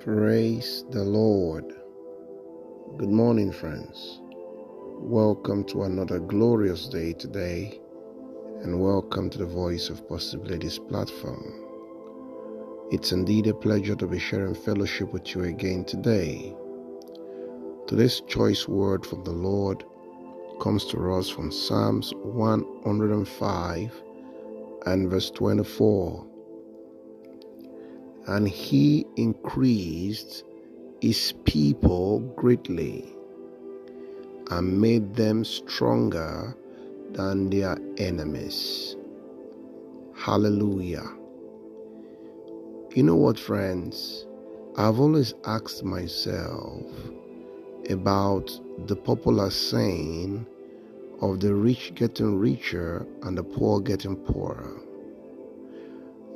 Praise the Lord. Good morning, friends. Welcome to another glorious day today, and welcome to the Voice of Possibilities platform. It's indeed a pleasure to be sharing fellowship with you again today. Today's choice word from the Lord comes to us from Psalms 105 and verse 24 and he increased his people greatly and made them stronger than their enemies. Hallelujah. You know what, friends? I've always asked myself about the popular saying of the rich getting richer and the poor getting poorer.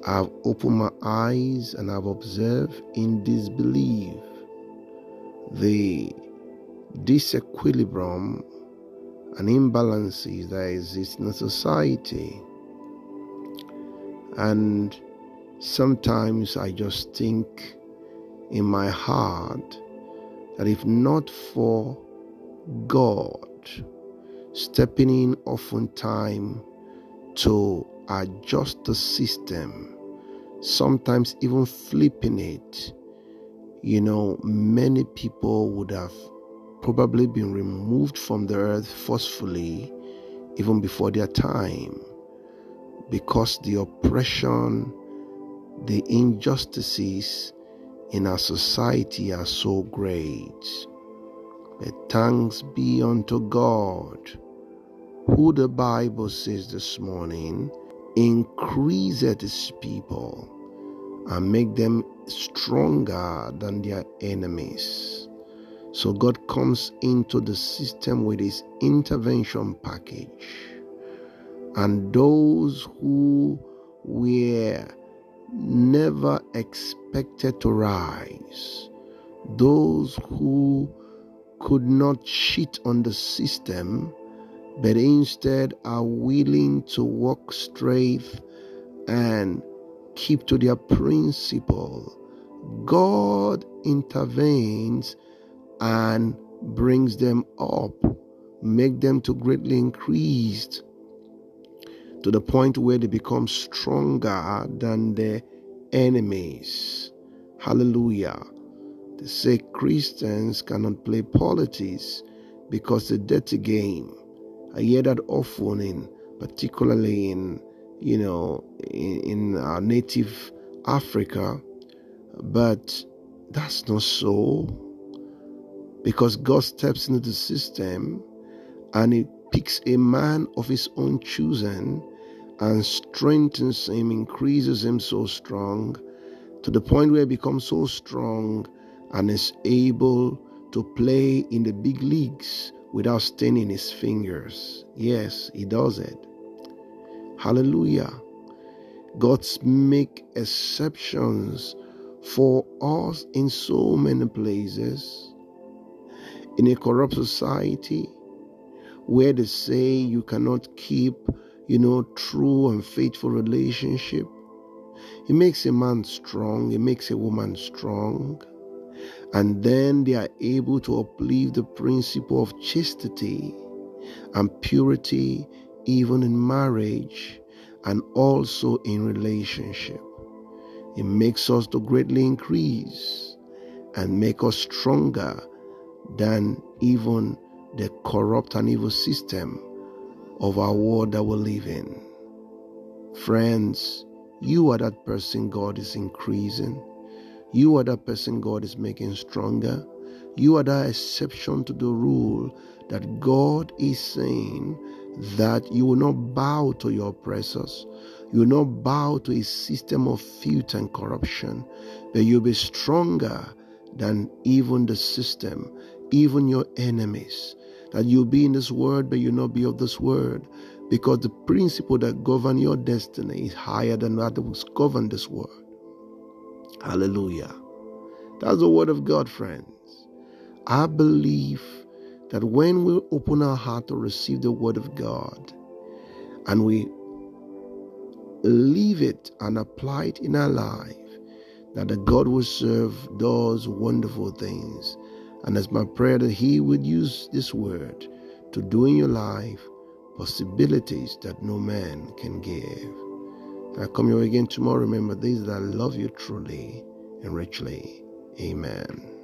I've opened my eyes and I've observed in disbelief the disequilibrium and imbalances that exist in society. And sometimes I just think in my heart that if not for God stepping in oftentimes to adjust the system, sometimes even flipping it, you know, many people would have probably been removed from the earth forcefully even before their time because the oppression, the injustices in our society are so great. But thanks be unto God, who the Bible says this morning increaseth his people and make them stronger than their enemies. So God comes into the system with his intervention package. And those who were never expected to rise, those who could not cheat on the system, but instead are willing to walk straight and keep to their principle. God intervenes and brings them up, make them to greatly increased to the point where they become stronger than their enemies. Hallelujah. They say Christians cannot play politics because the dirty game. I hear that often in particularly in you know in, in our native Africa, but that's not so because God steps into the system and He picks a man of His own choosing and strengthens him, increases him so strong to the point where he becomes so strong and is able to play in the big leagues without staining his fingers. Yes, he does it. Hallelujah. God's make exceptions for us in so many places. In a corrupt society where they say you cannot keep, you know, true and faithful relationship. It makes a man strong, it makes a woman strong. And then they are able to uplift the principle of chastity and purity even in marriage and also in relationship. It makes us to greatly increase and make us stronger than even the corrupt and evil system of our world that we live in. Friends, you are that person God is increasing. You are that person God is making stronger. You are that exception to the rule that God is saying that you will not bow to your oppressors. You will not bow to a system of filth and corruption, but you'll be stronger than even the system, even your enemies. That you'll be in this world, but you'll not be of this world. Because the principle that govern your destiny is higher than that that govern this world. Hallelujah. That's the word of God, friends. I believe that when we open our heart to receive the word of God and we live it and apply it in our life, that the God we serve does wonderful things. And it's my prayer that He would use this word to do in your life possibilities that no man can give. I come your way again tomorrow. Remember this that I love you truly and richly. Amen.